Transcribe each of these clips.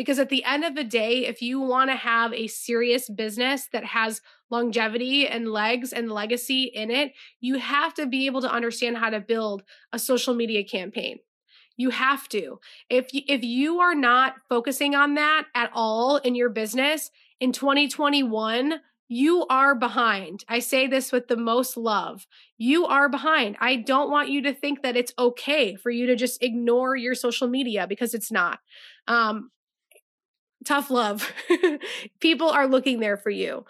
Because at the end of the day, if you want to have a serious business that has longevity and legs and legacy in it, you have to be able to understand how to build a social media campaign. You have to. If you, if you are not focusing on that at all in your business in 2021, you are behind. I say this with the most love. You are behind. I don't want you to think that it's okay for you to just ignore your social media because it's not. Um, tough love. People are looking there for you.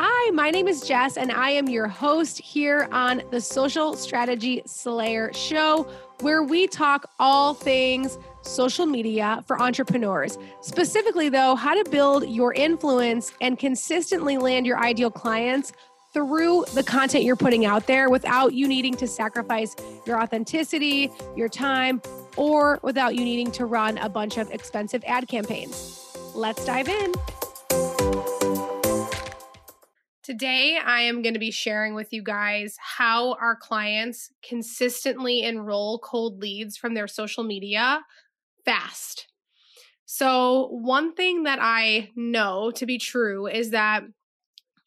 Hi, my name is Jess, and I am your host here on the Social Strategy Slayer Show, where we talk all things social media for entrepreneurs. Specifically, though, how to build your influence and consistently land your ideal clients through the content you're putting out there without you needing to sacrifice your authenticity, your time, or without you needing to run a bunch of expensive ad campaigns. Let's dive in. Today, I am going to be sharing with you guys how our clients consistently enroll cold leads from their social media fast. So, one thing that I know to be true is that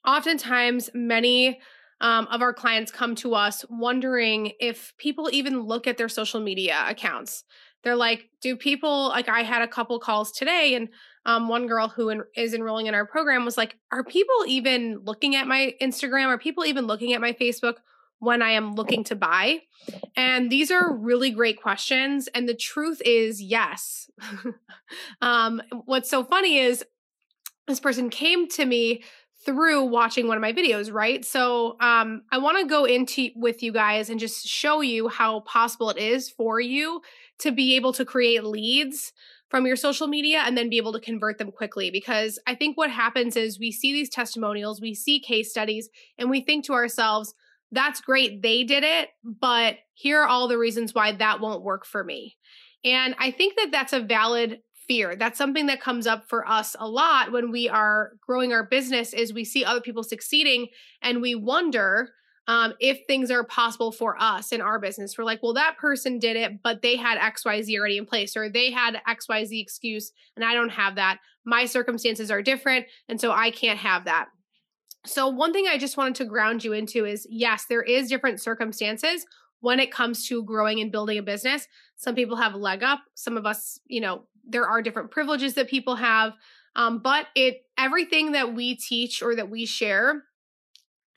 oftentimes many um, of our clients come to us wondering if people even look at their social media accounts. They're like, do people, like, I had a couple calls today, and um, one girl who is enrolling in our program was like, are people even looking at my Instagram? Are people even looking at my Facebook? when I am looking to buy? And these are really great questions. And the truth is, yes. um, what's so funny is this person came to me through watching one of my videos, right? So um, I want to go into with you guys and just show you how possible it is for you to be able to create leads from your social media and then be able to convert them quickly. Because I think what happens is we see these testimonials, we see case studies, and we think to ourselves, that's great. They did it, but here are all the reasons why that won't work for me. And I think that that's a valid fear. That's something that comes up for us a lot when we are growing our business is we see other people succeeding and we wonder um, if things are possible for us in our business. We're like, well, that person did it, but they had XYZ already in place, or they had XYZ excuse, and I don't have that. My circumstances are different, and so I can't have that. So, one thing I just wanted to ground you into is yes, there is different circumstances when it comes to growing and building a business. Some people have a leg up. Some of us, you know, there are different privileges that people have. Um, but it everything that we teach or that we share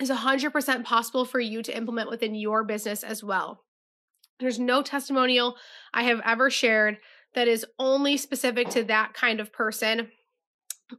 is 100% possible for you to implement within your business as well. There's no testimonial I have ever shared that is only specific to that kind of person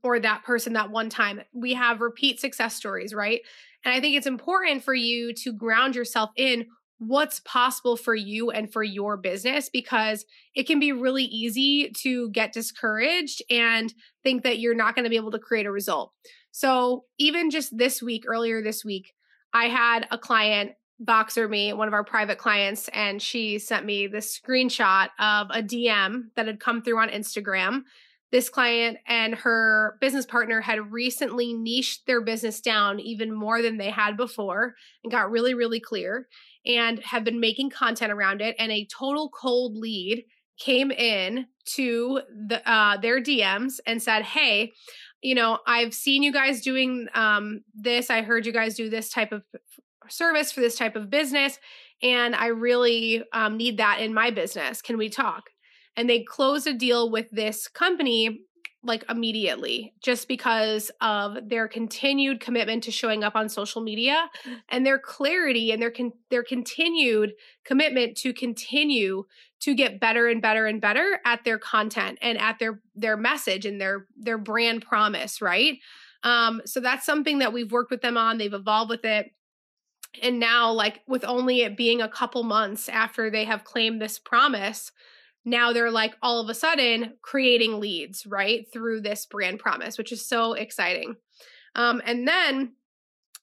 or that person that one time. We have repeat success stories, right? And I think it's important for you to ground yourself in what's possible for you and for your business because it can be really easy to get discouraged and think that you're not going to be able to create a result. So, even just this week, earlier this week, I had a client Voxer me, one of our private clients, and she sent me this screenshot of a DM that had come through on Instagram this client and her business partner had recently niched their business down even more than they had before and got really, really clear and have been making content around it. And a total cold lead came in to the, uh, their DMs and said, Hey, you know, I've seen you guys doing um, this. I heard you guys do this type of service for this type of business. And I really um, need that in my business. Can we talk? and they closed a deal with this company like immediately just because of their continued commitment to showing up on social media and their clarity and their con- their continued commitment to continue to get better and better and better at their content and at their their message and their their brand promise right? Um so that's something that we've worked with them on they've evolved with it. And now like with only it being a couple months after they have claimed this promise now they're like all of a sudden creating leads, right? Through this brand promise, which is so exciting. Um, and then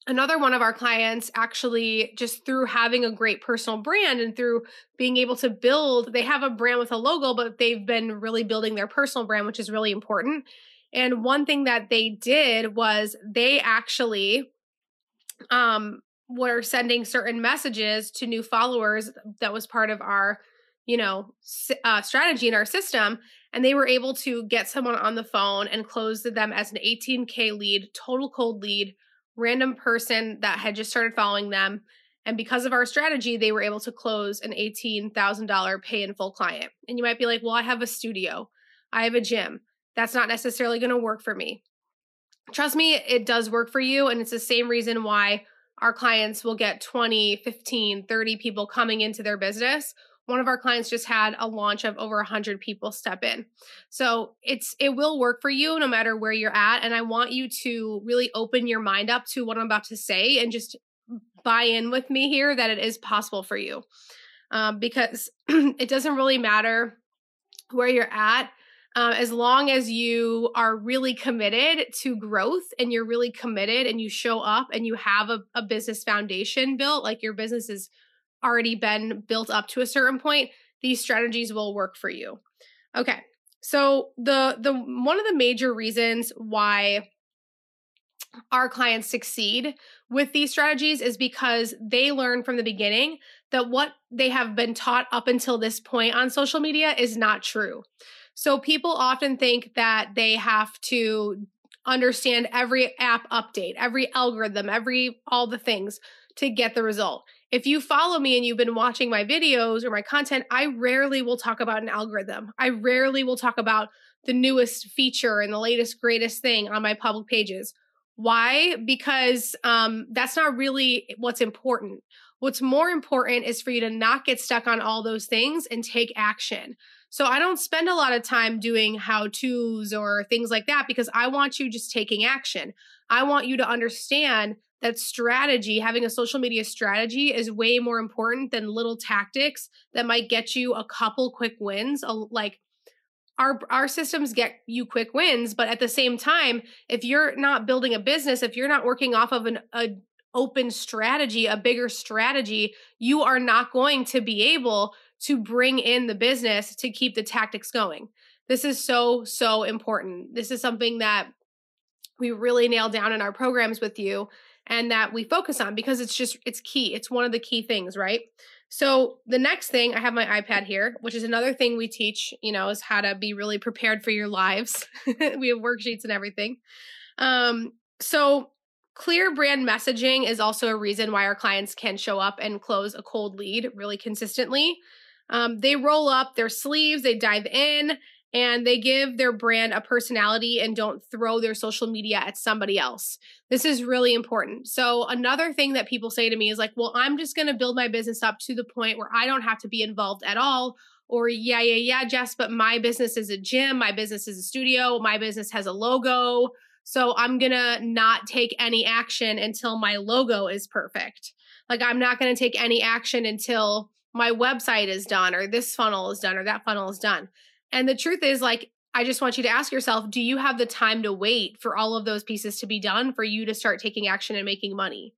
another one of our clients actually just through having a great personal brand and through being able to build they have a brand with a logo but they've been really building their personal brand which is really important and one thing that they did was they actually um were sending certain messages to new followers that was part of our you know uh, strategy in our system and they were able to get someone on the phone and close them as an 18K lead, total cold lead, random person that had just started following them. And because of our strategy, they were able to close an $18,000 pay in full client. And you might be like, well, I have a studio, I have a gym. That's not necessarily going to work for me. Trust me, it does work for you. And it's the same reason why our clients will get 20, 15, 30 people coming into their business one of our clients just had a launch of over 100 people step in. So it's it will work for you no matter where you're at and i want you to really open your mind up to what i'm about to say and just buy in with me here that it is possible for you. Um, because it doesn't really matter where you're at um, as long as you are really committed to growth and you're really committed and you show up and you have a, a business foundation built like your business is already been built up to a certain point, these strategies will work for you. Okay. So the the one of the major reasons why our clients succeed with these strategies is because they learn from the beginning that what they have been taught up until this point on social media is not true. So people often think that they have to understand every app update, every algorithm, every all the things to get the result if you follow me and you've been watching my videos or my content, I rarely will talk about an algorithm. I rarely will talk about the newest feature and the latest, greatest thing on my public pages. Why? Because um, that's not really what's important. What's more important is for you to not get stuck on all those things and take action. So I don't spend a lot of time doing how to's or things like that because I want you just taking action. I want you to understand that strategy, having a social media strategy, is way more important than little tactics that might get you a couple quick wins. Like our our systems get you quick wins, but at the same time, if you're not building a business, if you're not working off of an a open strategy, a bigger strategy, you are not going to be able to bring in the business to keep the tactics going. This is so so important. This is something that we really nail down in our programs with you and that we focus on because it's just it's key it's one of the key things right? So the next thing i have my ipad here which is another thing we teach you know is how to be really prepared for your lives. We have worksheets and everything. Um so clear brand messaging is also a reason why our clients can show up and close a cold lead really consistently. Um, they roll up their sleeves they dive in and they give their brand a personality and don't throw their social media at somebody else. This is really important. So, another thing that people say to me is like, well, I'm just going to build my business up to the point where I don't have to be involved at all. Or, yeah, yeah, yeah, Jess, but my business is a gym, my business is a studio, my business has a logo. So, I'm going to not take any action until my logo is perfect. Like, I'm not going to take any action until my website is done, or this funnel is done, or that funnel is done and the truth is, like, I just want you to ask yourself do you have the time to wait for all of those pieces to be done for you to start taking action and making money?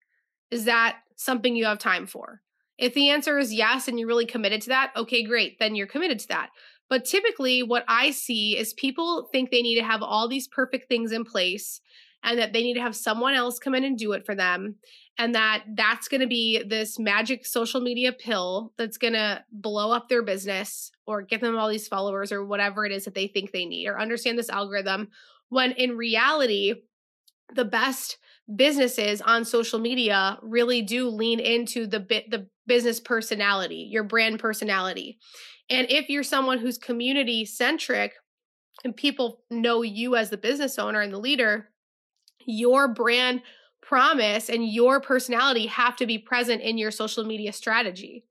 Is that something you have time for? If the answer is yes and you're really committed to that, okay, great, then you're committed to that. But typically, what I see is people think they need to have all these perfect things in place and that they need to have someone else come in and do it for them and that that's going to be this magic social media pill that's going to blow up their business or give them all these followers or whatever it is that they think they need or understand this algorithm when in reality the best businesses on social media really do lean into the bit the business personality your brand personality. And if you're someone who's community centric and people know you as the business owner and the leader your brand promise and your personality have to be present in your social media strategy.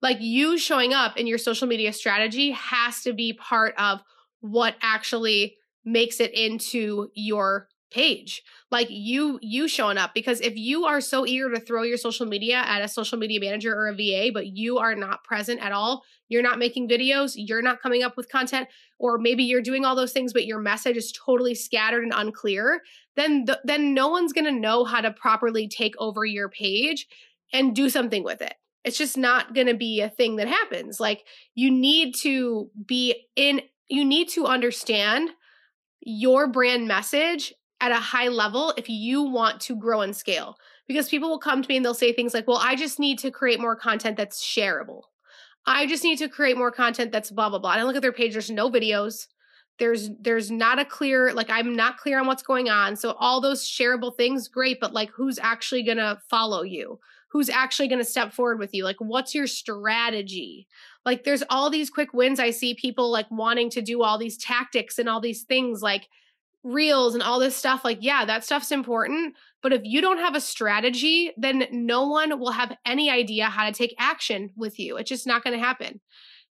Like you showing up in your social media strategy has to be part of what actually makes it into your page like you you showing up because if you are so eager to throw your social media at a social media manager or a VA but you are not present at all you're not making videos you're not coming up with content or maybe you're doing all those things but your message is totally scattered and unclear then the, then no one's going to know how to properly take over your page and do something with it. It's just not going to be a thing that happens. Like you need to be in you need to understand your brand message at a high level if you want to grow and scale. Because people will come to me and they'll say things like, well, I just need to create more content that's shareable. I just need to create more content that's blah, blah, blah. And I look at their page, there's no videos. there's there's not a clear like i'm not clear on what's going on so all those shareable things great but like who's actually to follow you who's actually to step forward with you like what's your strategy like there's all these quick wins i see people like wanting to do all these tactics and all these things like reels and all this stuff like yeah that stuff's important but if you don't have a strategy then no one will have any idea how to take action with you. It's just not going to happen.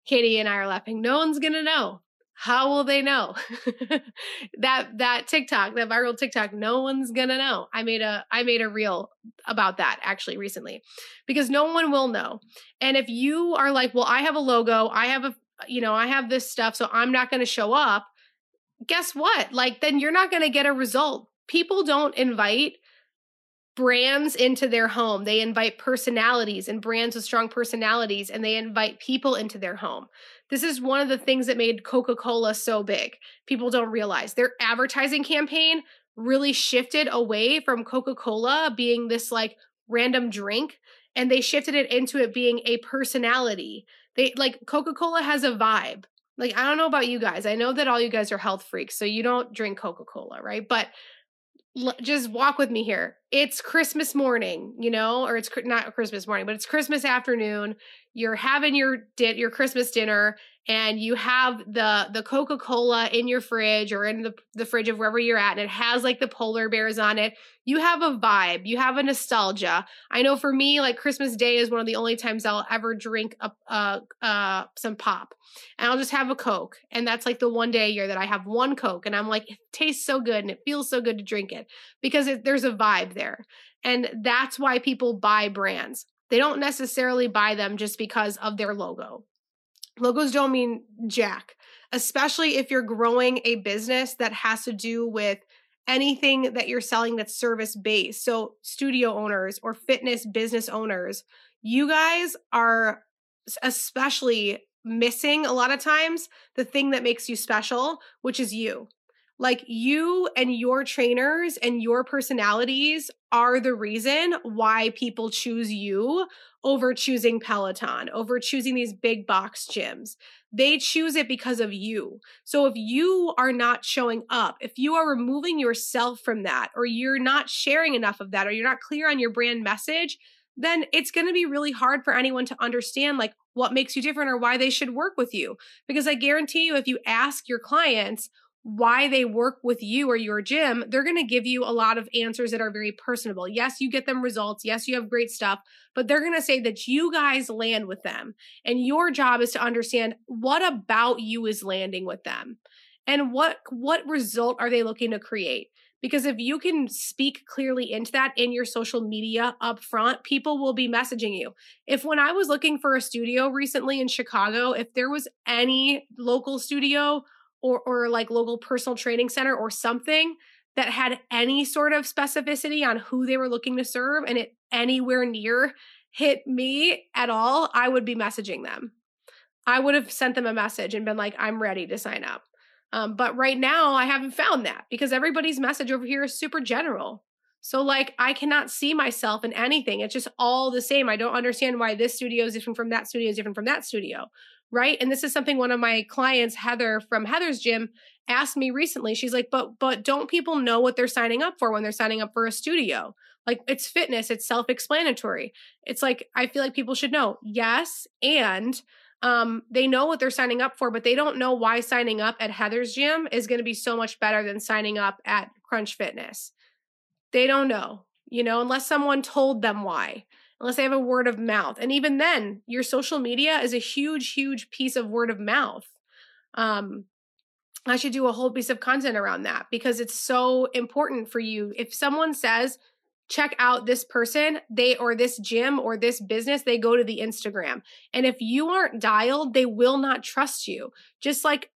Katie and i are laughing. No one's going to know. How will they know? That that tiktok that viral tiktok no one's gonna know. I made a i made a reel about that actually recently because no one will know. And if you are like well i have a logo i have a you know i have this stuff so i'm not gonna show up guess what like then you're not gonna get a result people don't invite brands into their home. They invite personalities and brands with strong personalities, and they invite people into their home. This is one of the things that made Coca Cola so big. People don't realize their advertising campaign really shifted away from Coca Cola being this like random drink and they shifted it into it being a personality. They like Coca Cola has a vibe. Like, I don't know about you guys. I know that all you guys are health freaks, so you don't drink Coca Cola, right? But just walk with me here. It's Christmas morning, you know, or it's not Christmas morning, but it's Christmas afternoon. You're having your di- your Christmas dinner and you have the the Coca-Cola in your fridge or in the, the fridge of wherever you're at and it has like the polar bears on it. You have a vibe, you have a nostalgia. I know for me like Christmas day is one of the only times I'll ever drink a uh uh some pop. And I'll just have a Coke and that's like the one day a year that I have one Coke and I'm like it tastes so good and it feels so good to drink it because it, there's a vibe there. And that's why people buy brands. They don't necessarily buy them just because of their logo logos don't mean jack, especially if you're growing a business that has to do with anything that you're selling that's service based. So, studio owners or fitness business owners, you guys are especially missing a lot of times the thing that makes you special, which is you. Like you and your trainers and your personalities are the reason why people choose you over choosing Peloton, over choosing these big box gyms. They choose it because of you. So if you are not showing up, if you are removing yourself from that, or you're not sharing enough of that, or you're not clear on your brand message, then it's going to be really hard for anyone to understand like what makes you different or why they should work with you. Because I guarantee you, if you ask your clients, why they work with you or your gym, they're going to give you a lot of answers that are very personable. Yes, you get them results. Yes, you have great stuff, but they're going to say that you guys land with them. And your job is to understand what about you is landing with them and what what result are they looking to create? Because if you can speak clearly into that in your social media up front, people will be messaging you. If when I was looking for a studio recently in Chicago, if there was any local studio or or like local personal training center or something that had any sort of specificity on who they were looking to serve and it anywhere near hit me at all, I would be messaging them. I would have sent them a message and been like, I'm ready to sign up. Um, but right now, I haven't found that because everybody's message over here is super general. So, like, I cannot see myself in anything. It's just all the same. I don't understand why this studio is different from that studio is different from that studio right? And this is something one of my clients heather from heather's gym asked me recently. She's like but but don't people know what they're signing up for when they're signing up for a studio? Like it's fitness it's self-explanatory. It's like i feel like people should know yes and um, they know what they're signing up for, but they don't know why signing up at Heather's gym is going to be so much better than signing up at Crunch Fitness. They don't know, you know, unless someone told them why unless they have a word of mouth. And even then, your social media is a huge, huge piece of word of mouth. Um, I should do a whole piece of content around that because it's so important for you. If someone says, check out this person, they or this gym or this business, they go to the Instagram. And if you aren't dialed, they will not trust you. Just like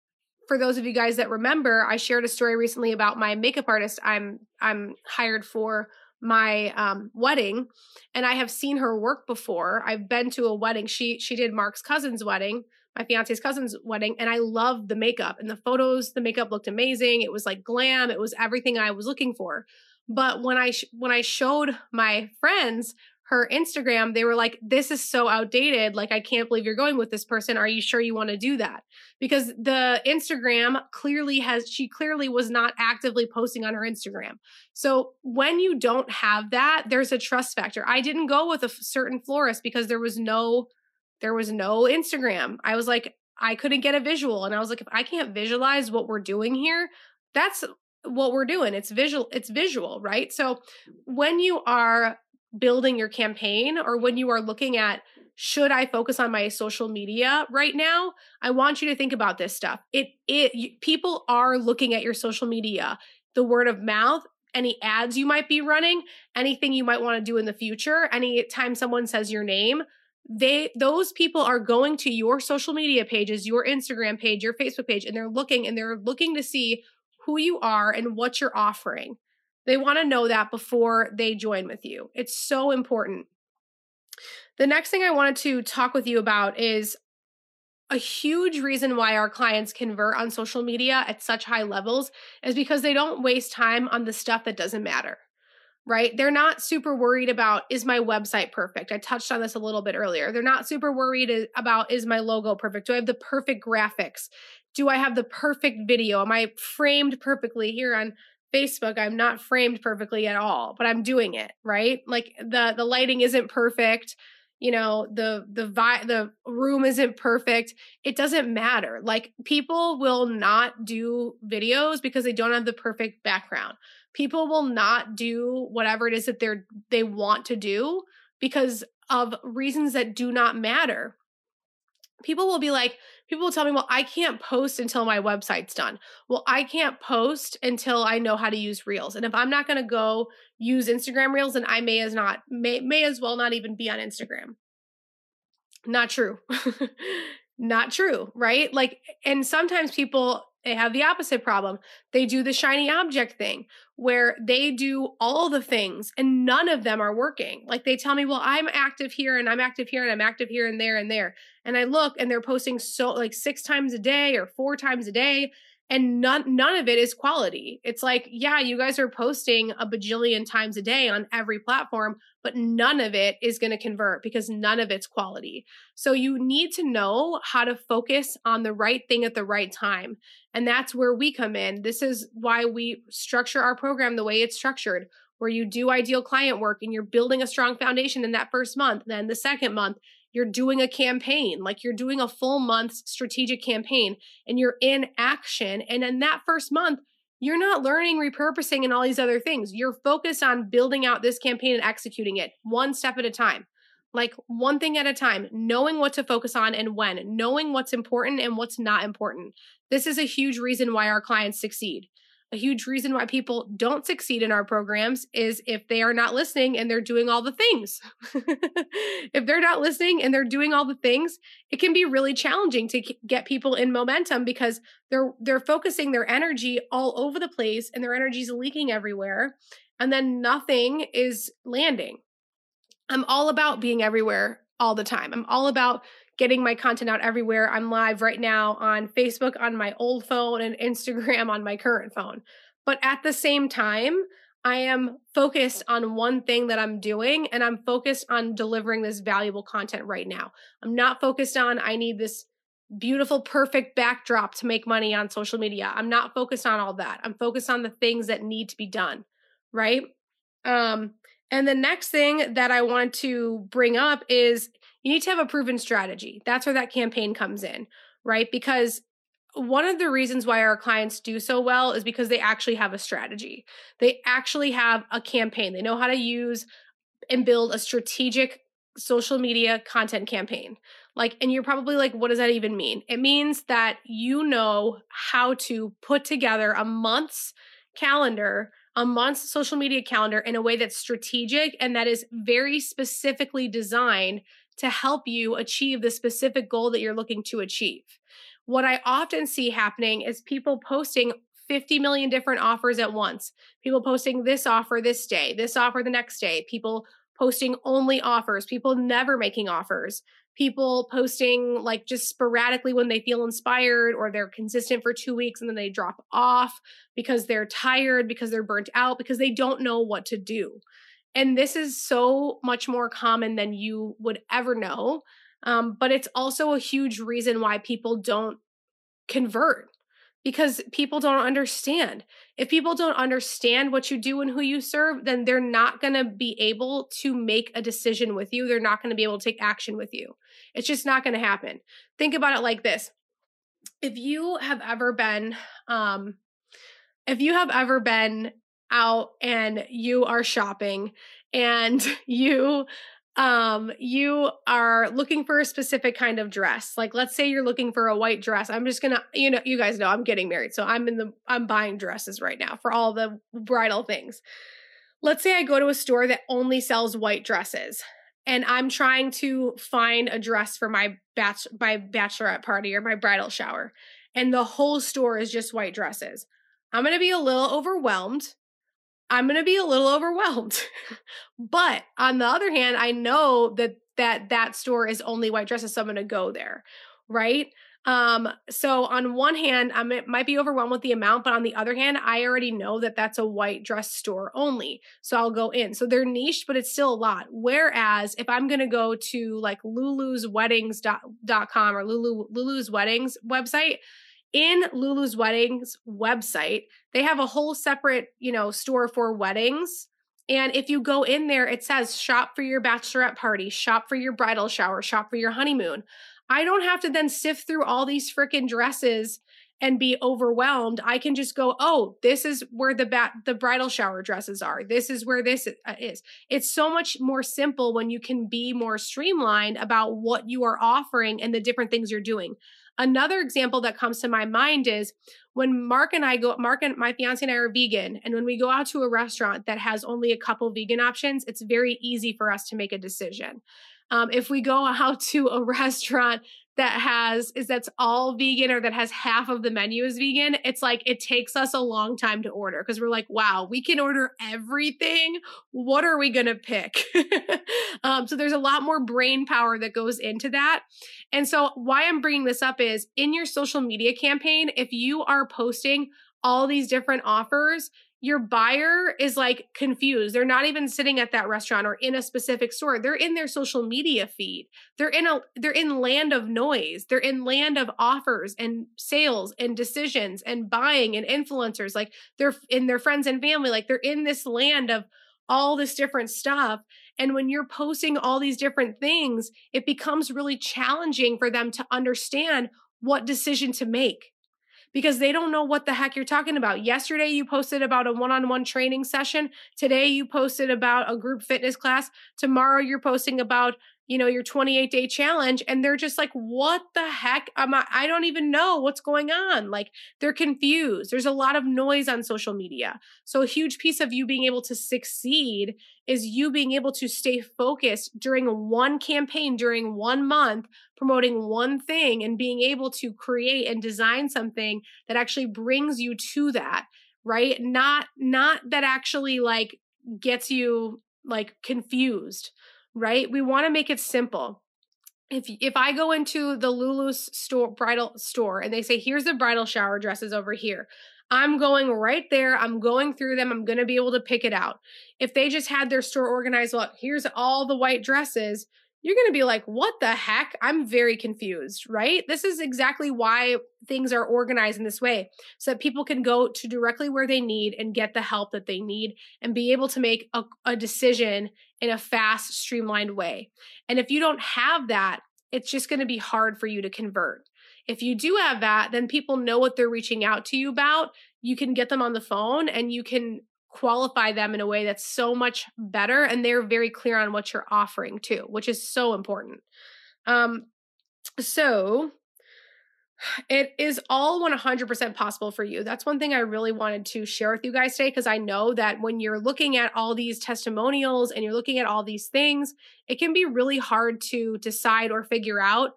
for those of you guys that remember, I shared a story recently about my makeup artist I'm I'm hired for my um, wedding and i have seen her work before. I've been to a wedding. She she did mark's cousin's wedding my fiance's cousin's wedding and i loved the makeup and the photos the makeup looked amazing. It was like glam. It was everything i was looking for. But when i sh- when i showed my friends her Instagram, they were like, This is so outdated. Like, I can't believe you're going with this person. Are you sure you want to do that? Because the Instagram clearly has, she clearly was not actively posting on her Instagram. So when you don't have that, there's a trust factor. I didn't go with a certain florist because there was no, there was no Instagram. I was like, I couldn't get a visual. And I was like, if I can't visualize what we're doing here, that's what we're doing. It's visual, it's visual, right? So when you are building your campaign or when you are looking at should I focus on my social media right now? I want you to think about this stuff. It it people are looking at your social media, the word of mouth, any ads you might be running, anything you might want to do in the future, anytime someone says your name, they those people are going to your social media pages, your Instagram page, your Facebook page and they're looking and they're looking to see who you are and what you're offering. They want to know that before they join with you. It's so important. The next thing I wanted to talk with you about is a huge reason why our clients convert on social media at such high levels is because they don't waste time on the stuff that doesn't matter right? They're not super worried about is my website perfect? I touched on this a little bit earlier. They're not super worried about is my logo perfect? Do I have the perfect graphics? Do I have the perfect video? Am I framed perfectly here on Facebook? I'm not framed perfectly at all, but I'm doing it, right? Like the the lighting isn't perfect you know the the vi- the room isn't perfect it doesn't matter like people will not do videos because they don't have the perfect background people will not do whatever it is that they're they want to do because of reasons that do not matter people will be like people will tell me well i can't post until my website's done. Well i can't post until i know how to use reels and if i'm not going to go use instagram reels then i may as not may, may as well not even be on instagram. Not true. Not true right? Like and sometimes people they have the opposite problem. They do the shiny object thing where they do all the things and none of them are working. Like they tell me, well, I'm active here and I'm active here and I'm active here and there and there. And I look and they're posting so like six times a day or four times a day and none none of it is quality. It's like, yeah, you guys are posting a bajillion times a day on every platform, but none of it is going to convert because none of it's quality. So you need to know how to focus on the right thing at the right time. And that's where we come in. This is why we structure our program the way it's structured where you do ideal client work and you're building a strong foundation in that first month. Then the second month, you're doing a campaign, like you're doing a full month's strategic campaign and you're in action. And in that first month, you're not learning repurposing and all these other things. You're focused on building out this campaign and executing it one step at a time. Like one thing at a time, knowing what to focus on and when, knowing what's important and what's not important. This is a huge reason why our clients succeed a huge reason why people don't succeed in our programs is if they are not listening and they're doing all the things. if they're not listening and they're doing all the things, it can be really challenging to get people in momentum because they're they're focusing their energy all over the place and their energy is leaking everywhere and then nothing is landing. I'm all about being everywhere all the time. I'm all about getting my content out everywhere. I'm live right now on Facebook on my old phone and Instagram on my current phone. But at the same time, I am focused on one thing that I'm doing and I'm focused on delivering this valuable content right now. I'm not focused on, I need this beautiful, perfect backdrop to make money on social media. I'm not focused on all that. I'm focused on the things that need to be done, right? Um, and the next thing that I want to bring up is you need to have a proven strategy. That's where that campaign comes in, right? Because one of the reasons why our clients do so well is because they actually have a strategy. They actually have a campaign. They know how to use and build a strategic social media content campaign. Like, and you're probably like, what does that even mean? It means that you know how to put together a month's calendar, a month's social media calendar in a way that's strategic and that is very specifically designed to help you achieve the specific goal that you're looking to achieve. What I often see happening is people posting 50 million different offers at once. People posting this offer this day, this offer the next day, people posting only offers, people never making offers, people posting like just sporadically when they feel inspired or they're consistent for two weeks and then they drop off because they're tired, because they're burnt out, because they don't know what to do. And this is so much more common than you would ever know. Um, but it's also a huge reason why people don't convert because people don't understand. If people don't understand what you do and who you serve, then they're not going to be able to make a decision with you. They're not going to be able to take action with you. It's just not going to happen. Think about it like this. If you have ever been um if you have ever been out and you are shopping and you um you are looking for a specific kind of dress. Like let's say you're looking for a white dress. I'm just gonna you know you guys know i'm getting married so i'm in the i'm buying dresses right now for all the bridal things. Let's say i go to a store that only sells white dresses and i'm trying to find a dress for my batch my bachelorette party or my bridal shower and the whole store is just white dresses. I'm gonna be a little overwhelmed I'm going to be a little overwhelmed. but on the other hand, I know that that that store is only white dresses, so I'm going to go there, right? Um, so on one hand, I might be overwhelmed with the amount, but on the other hand, I already know that that's a white dress store only. So I'll go in. So they're niche, but it's still a lot. Whereas if I'm going to go to like Lulu's weddings.com or Lulu, Lulu's weddings website, in Lulu's Weddings website, they have a whole separate, you know, store for weddings. And if you go in there, it says shop for your bachelorette party, shop for your bridal shower, shop for your honeymoon. I don't have to then sift through all these freaking dresses and be overwhelmed. I can just go, "Oh, this is where the bat the bridal shower dresses are. This is where this uh, is." It's so much more simple when you can be more streamlined about what you are offering and the different things you're doing. Another example that comes to my mind is when Mark and I go, Mark and my fiance and I are vegan. And when we go out to a restaurant that has only a couple vegan options, it's very easy for us to make a decision. Um, if we go out to a restaurant that has is that's all vegan or that has half of the menu is vegan it's like it takes us a long time to order because we're like wow we can order everything? What are we to pick? Um, so there's a lot more brain power that goes into that. And so why i'm bringing this up is in your social media campaign if you are posting all these different offers your buyer is like confused. They're not even sitting at that restaurant or in a specific store. They're in their social media feed. They're in a they're in land of noise. They're in land of offers and sales and decisions and buying and influencers. Like they're in their friends and family. Like they're in this land of all this different stuff. And when you're posting all these different things, it becomes really challenging for them to understand what decision to make because they don't know what the heck you're talking about. Yesterday, you posted about a one on one training session. Today, you posted about a group fitness class. Tomorrow, you're posting about you know your 28 day challenge and they're just like what the heck? I'm, I, I don't even know what's going on. Like they're confused. There's a lot of noise on social media. So a huge piece of you being able to succeed is you being able to stay focused during one campaign during one month promoting one thing and being able to create and design something that actually brings you to that right? Not not that actually like gets you like confused right? We want to make it simple. If if I go into the Lulu's store bridal store and they say here's the bridal shower dresses over here. I'm going right there. I'm going through them. I'm going to be able to pick it out. If they just had their store organized, well, here's all the white dresses, you're going to be like, what the heck? I'm very confused, right? This is exactly why things are organized in this way so that people can go to directly where they need and get the help that they need and be able to make a, a decision in a fast, streamlined way. And if you don't have that, it's just going to be hard for you to convert. If you do have that, then people know what they're reaching out to you about. You can get them on the phone and you can qualify them in a way that's so much better and they're very clear on what you're offering too which is so important um so it is all 100% possible for you. That's one thing I really wanted to share with you guys today because I know that when you're looking at all these testimonials and you're looking at all these things, it can be really hard to decide or figure out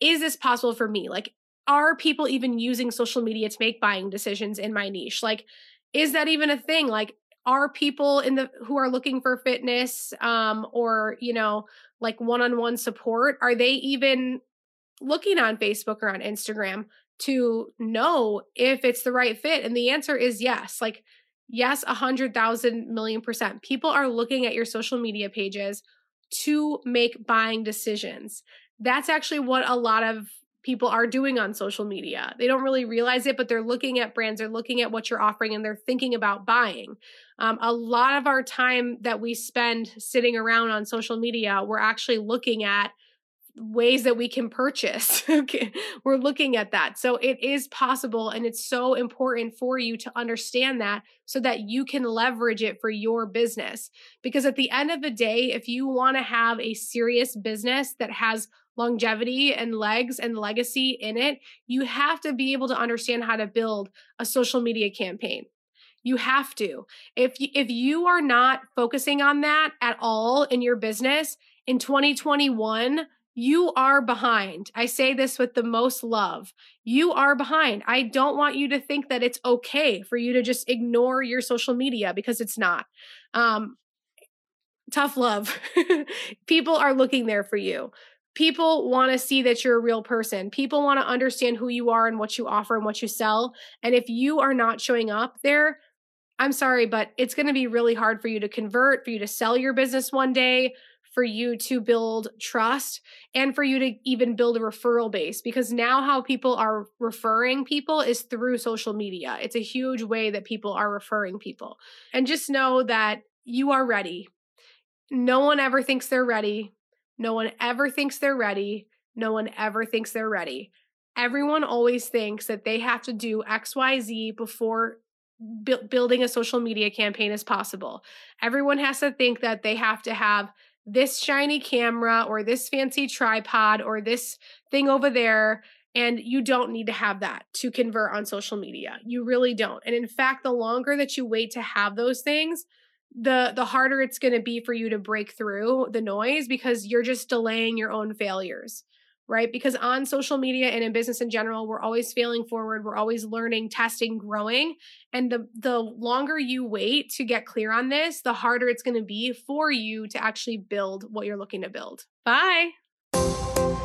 is this possible for me? Like, are people even using social media to make buying decisions in my niche? Like, is that even a thing like are people in the who are looking for fitness um or you know like one-on-one support are they even looking on facebook or on instagram to know if it's the right fit and the answer is yes like Yes, a hundred thousand million percent. People are looking at your social media pages to make buying decisions. That's actually what a lot of people are doing on social media. They don't really realize it, but they're looking at brands, they're looking at what you're offering, and they're thinking about buying. Um, a lot of our time that we spend sitting around on social media, we're actually looking at ways that we can purchase. okay. We're looking at that. So it is possible and it's so important for you to understand that so that you can leverage it for your business. Because at the end of the day, if you want to have a serious business that has longevity and legs and legacy in it, you have to be able to understand how to build a social media campaign. You have to. If you, if you are not focusing on that at all in your business in 2021, you are behind. I say this with the most love. You are behind. I don't want you to think that it's okay for you to just ignore your social media because it's not. Um, tough love. People are looking there for you. People want to see that you're a real person. People want to understand who you are and what you offer and what you sell. And if you are not showing up there, I'm sorry, but it's going to be really hard for you to convert, for you to sell your business one day, for you to build trust and for you to even build a referral base because now how people are referring people is through social media. It's a huge way that people are referring people. And just know that you are ready. No one ever thinks they're ready. No one ever thinks they're ready. No one ever thinks they're ready. Everyone always thinks that they have to do XYZ before bu- building a social media campaign is possible. Everyone has to think that they have to have this shiny camera or this fancy tripod or this thing over there. And you don't need to have that to convert on social media. You really don't. And in fact, the longer that you wait to have those things, the the harder it's going to be for you to break through the noise because you're just delaying your own failures right? Because on social media and in business in general, we're always failing forward, we're always learning, testing, growing. And the the longer you wait to get clear on this, the harder it's going to be for you to actually build what you're looking to build. Bye.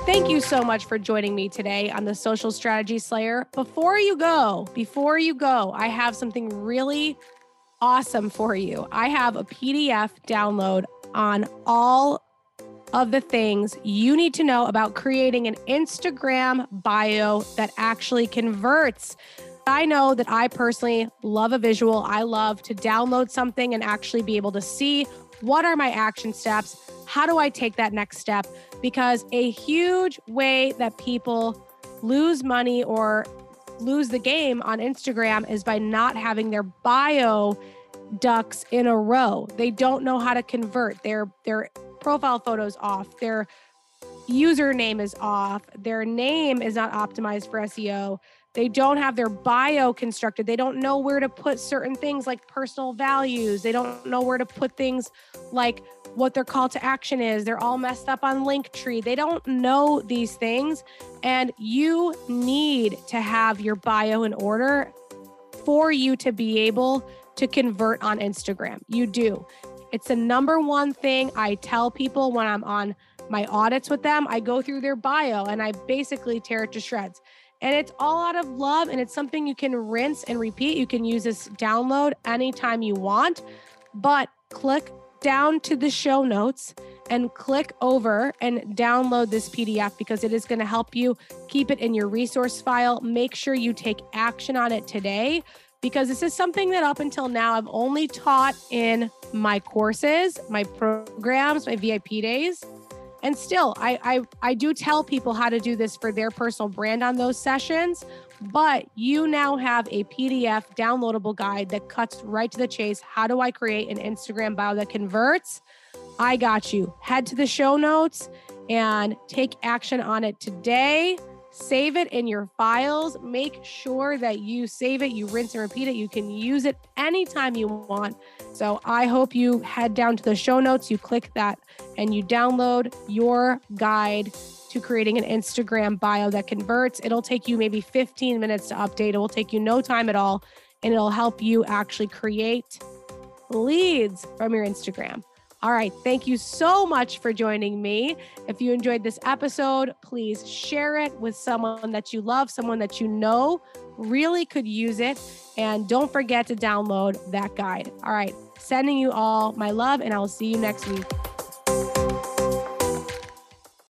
Thank you so much for joining me today on the Social Strategy Slayer. Before you go, before you go, I have something really awesome for you. I have a PDF download on all of the things you need to know about creating an Instagram bio that actually converts. I know that I personally love a visual. I love to download something and actually be able to see what are my action steps? How do I take that next step? Because a huge way that people lose money or lose the game on Instagram is by not having their bio ducks in a row. They don't know how to convert. They're they're profile photos off, their username is off, their name is not optimized for SEO. They don't have their bio constructed. They don't know where to put certain things like personal values. They don't know where to put things like what their call to action is. They're all messed up on Linktree. They don't know these things. And you need to have your bio in order for you to be able to convert on Instagram. You do. It's the number one thing I tell people when I'm on my audits with them. I go through their bio and I basically tear it to shreds. And it's all out of love and it's something you can rinse and repeat. You can use this download anytime you want, but click down to the show notes and click over and download this PDF because it is going to help you keep it in your resource file. Make sure you take action on it today because this is something that up until now I've only taught in my courses, my programs, my VIP days. And still, I, I, I do tell people how to do this for their personal brand on those sessions, but you now have a PDF downloadable guide that cuts right to the chase. How do I create an Instagram bio that converts? I got you. Head to the show notes and take action on it today. Save it in your files. Make sure that you save it, you rinse and repeat it. You can use it anytime you want. So I hope you head down to the show notes, you click that, and you download your guide to creating an Instagram bio that converts. It'll take you maybe 15 minutes to update. It will take you no time at all, and it'll help you actually create leads from your Instagram. All right. Thank you so much for joining me. If you enjoyed this episode, please share it with someone that you love, someone that you know really could use it. And don't forget to download that guide. All right, sending you all my love, and I will see you next week.